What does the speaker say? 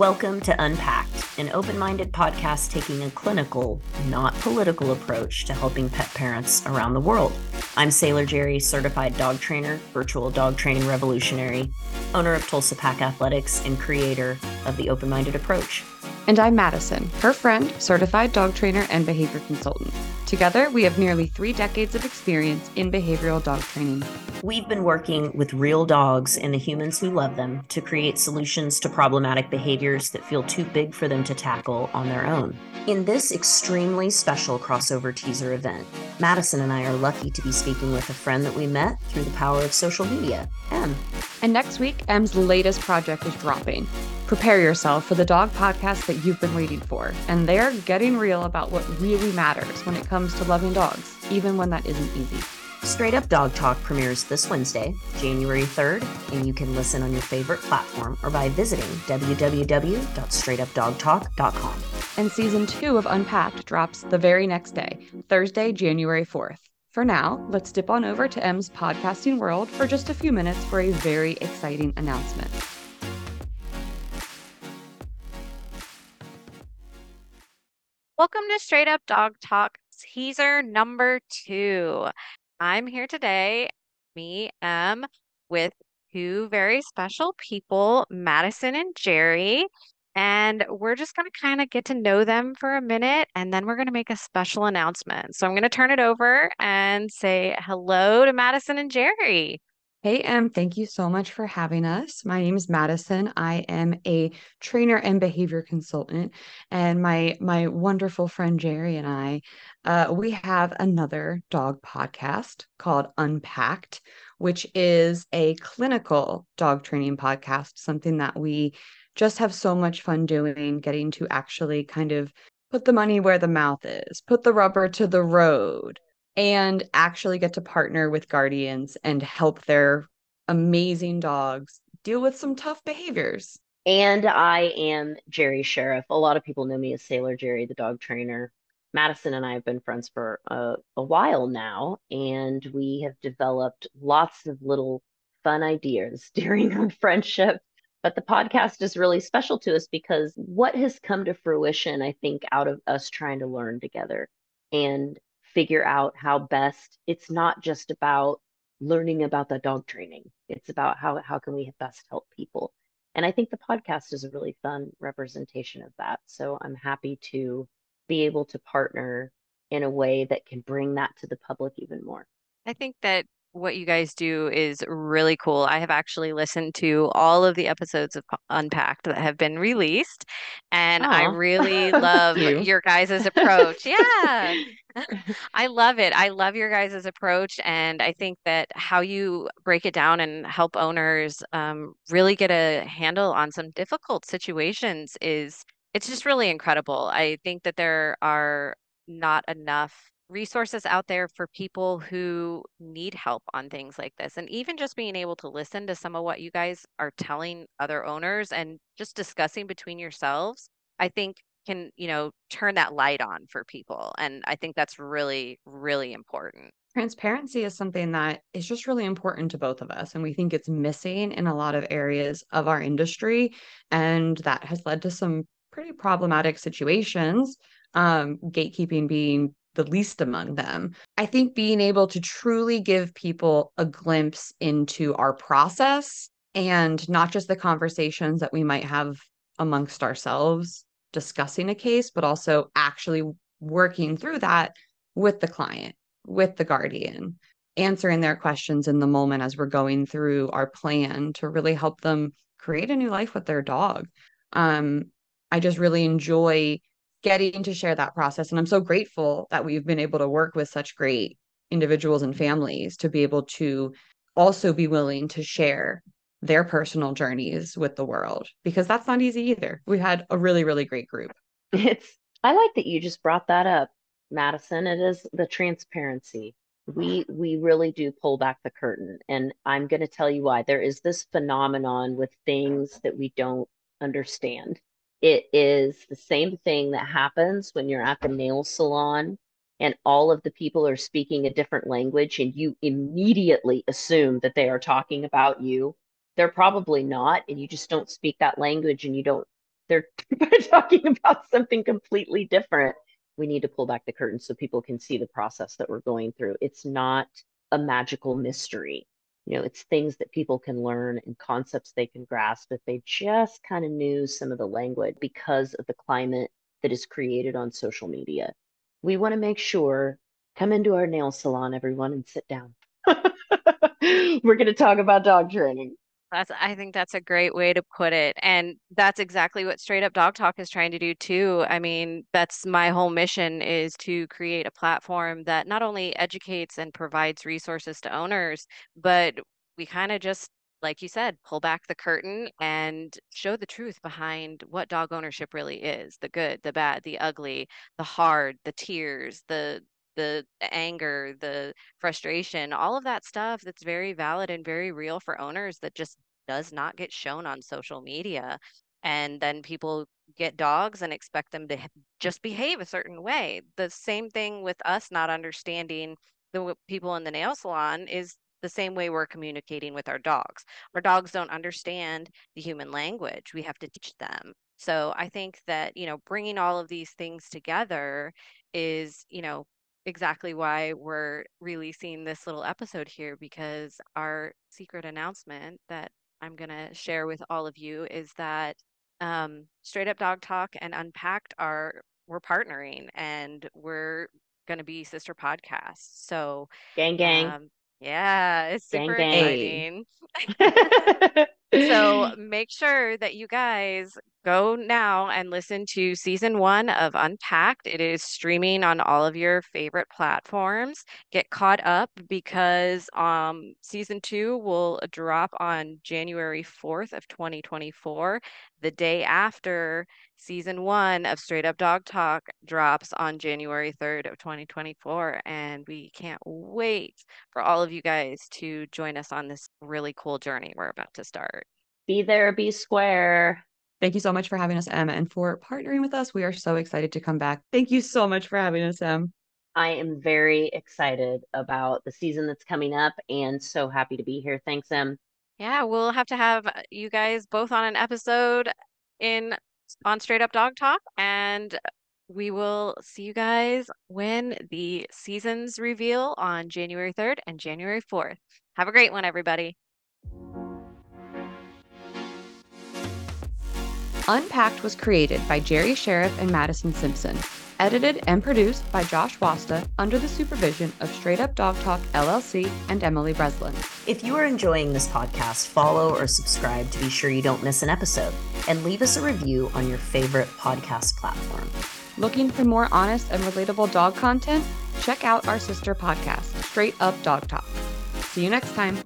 Welcome to Unpacked, an open minded podcast taking a clinical, not political approach to helping pet parents around the world. I'm Sailor Jerri, certified dog trainer, virtual dog training revolutionary, owner of Tulsa Pack Athletics, and creator of the open minded approach. And I'm Mattison, her friend, certified dog trainer, and behavior consultant. Together, we have nearly three decades of experience in behavioral dog training. We've been working with real dogs and the humans who love them to create solutions to problematic behaviors that feel too big for them to tackle on their own. In this extremely special crossover teaser event, Mattison and I are lucky to be speaking with a friend that we met through the power of social media, Em. And next week, Em's latest project is dropping. Prepare yourself for the dog podcast that you've been waiting for, and they're getting real about what really matters when it comes to loving dogs, even when that isn't easy. Straight Up Dog Talk premieres this Wednesday, January 3rd, and you can listen on your favorite platform or by visiting www.straightupdogtalk.com. And season two of Unpacked drops the very next day, Thursday, January 4th. For now, let's dip on over to Em's podcasting world for just a few minutes for a very exciting announcement. Welcome to Straight Up Dog Talk teaser number two. I'm here today, me, Em, with two very special people, Mattison and Jerri. And we're just going to kind of get to know them for a minute and then we're going to make a special announcement. So I'm going to turn it over and say hello to Mattison and Jerri. Hey, Em, thank you so much for having us. My name is Mattison. I am a trainer and behavior consultant, and my my wonderful friend Jerri and I, uh, we have another dog podcast called Unpacked, which is a clinical dog training podcast. Something that we just have so much fun doing, getting to actually kind of put the money where the mouth is, put the rubber to the road and actually get to partner with guardians and help their amazing dogs deal with some tough behaviors. And I am Jerri Scherff. A lot of people know me as Sailor Jerri, the dog trainer. Mattison and I have been friends for a, a while now, and we have developed lots of little fun ideas during our friendship. But the podcast is really special to us because what has come to fruition, I think, out of us trying to learn together and figure out how best it's not just about learning about the dog training it's about how how can we best help people. And i think the podcast is a really fun representation of that so i'm happy to be able to partner in a way that can bring that to the public even more. I think that what you guys do is really cool. I have actually listened to all of the episodes of Unpacked that have been released, and I really love you. your guys' approach. Yeah. I love it. I love your guys' approach. And I think that how you break it down and help owners um, really get a handle on some difficult situations is it's just really incredible. I think that there are not enough resources out there for people who need help on things like this. And even just being able to listen to some of what you guys are telling other owners and just discussing between yourselves, I think can, you know, turn that light on for people. And I think that's really, really important. Transparency is something that is just really important to both of us. And we think it's missing in a lot of areas of our industry. And that has led to some pretty problematic situations um, gatekeeping being the least among them. I think being able to truly give people a glimpse into our process and not just the conversations that we might have amongst ourselves discussing a case, but also actually working through that with the client, with the guardian, answering their questions in the moment as we're going through our plan to really help them create a new life with their dog. Um, I just really enjoy getting to share that process. And I'm so grateful that we've been able to work with such great individuals and families to be able to also be willing to share their personal journeys with the world because that's not easy either. We had a really, really great group. It's, I like that you just brought that up, Mattison. It is the transparency. We we really do pull back the curtain, and I'm going to tell you why. There is this phenomenon with things that we don't understand, it is the same thing that happens when you're at the nail salon and all of the people are speaking a different language and you immediately assume that they are talking about you. They're probably not, and you just don't speak that language and you don't they're talking about something completely different. We need to pull back the curtain so people can see the process that we're going through. It's not a magical mystery. You know, it's things that people can learn and concepts they can grasp if they just kind of knew some of the language because of the climate that is created on social media. We want to make sure come into our nail salon, everyone, and sit down. We're going to talk about dog training. That's I think that's a great way to put it. And that's exactly what Straight Up Dog Talk is trying to do too. I mean, that's my whole mission is to create a platform that not only educates and provides resources to owners, but we kind of just like you said, pull back the curtain and show the truth behind what dog ownership really is the good, the bad, the ugly, the hard, the tears, the the anger, the frustration, all of that stuff that's very valid and very real for owners that just does not get shown on social media. And then people get dogs and expect them to just behave a certain way. The same thing with us not understanding the people in the nail salon is the same way we're communicating with our dogs. Our dogs don't understand the human language. We have to teach them. So I think that, you know, bringing all of these things together is, you know, exactly why we're releasing this little episode here because our secret announcement that I'm going to share with all of you is that um, Straight Up Dog Talk and Unpacked are we're partnering and we're going to be sister podcasts. So gang gang. Um, yeah, it's super gang, exciting. so make sure that you guys go now and listen to season one of Unpacked. It is streaming on all of your favorite platforms. Get caught up because um, season two will drop on January 4th of 2024, the day after season one of Straight Up Dog Talk drops on January 3rd of 2024. And we can't wait for all of you guys to join us on this really cool journey we're about to start. Be there, be square. Thank you so much for having us, Em, and for partnering with us. We are so excited to come back. Thank you so much for having us, Em. I am very excited about the season that's coming up and so happy to be here. Thanks, Em. Yeah, we'll have to have uh, you guys both on an episode in on Straight Up Dog Talk and we will see you guys when the seasons reveal on January 3rd and January 4th. Have a great one, everybody. Unpacked was created by Jerri Scherff and Mattison Simpson, edited and produced by Josh Wasta under the supervision of Straight Up Dog Talk LLC and Emily Breslin. If you are enjoying this podcast, follow or subscribe to be sure you don't miss an episode, and leave us a review on your favorite podcast platform. Looking for more honest and relatable dog content? Check out our sister podcast, Straight Up Dog Talk. See you next time.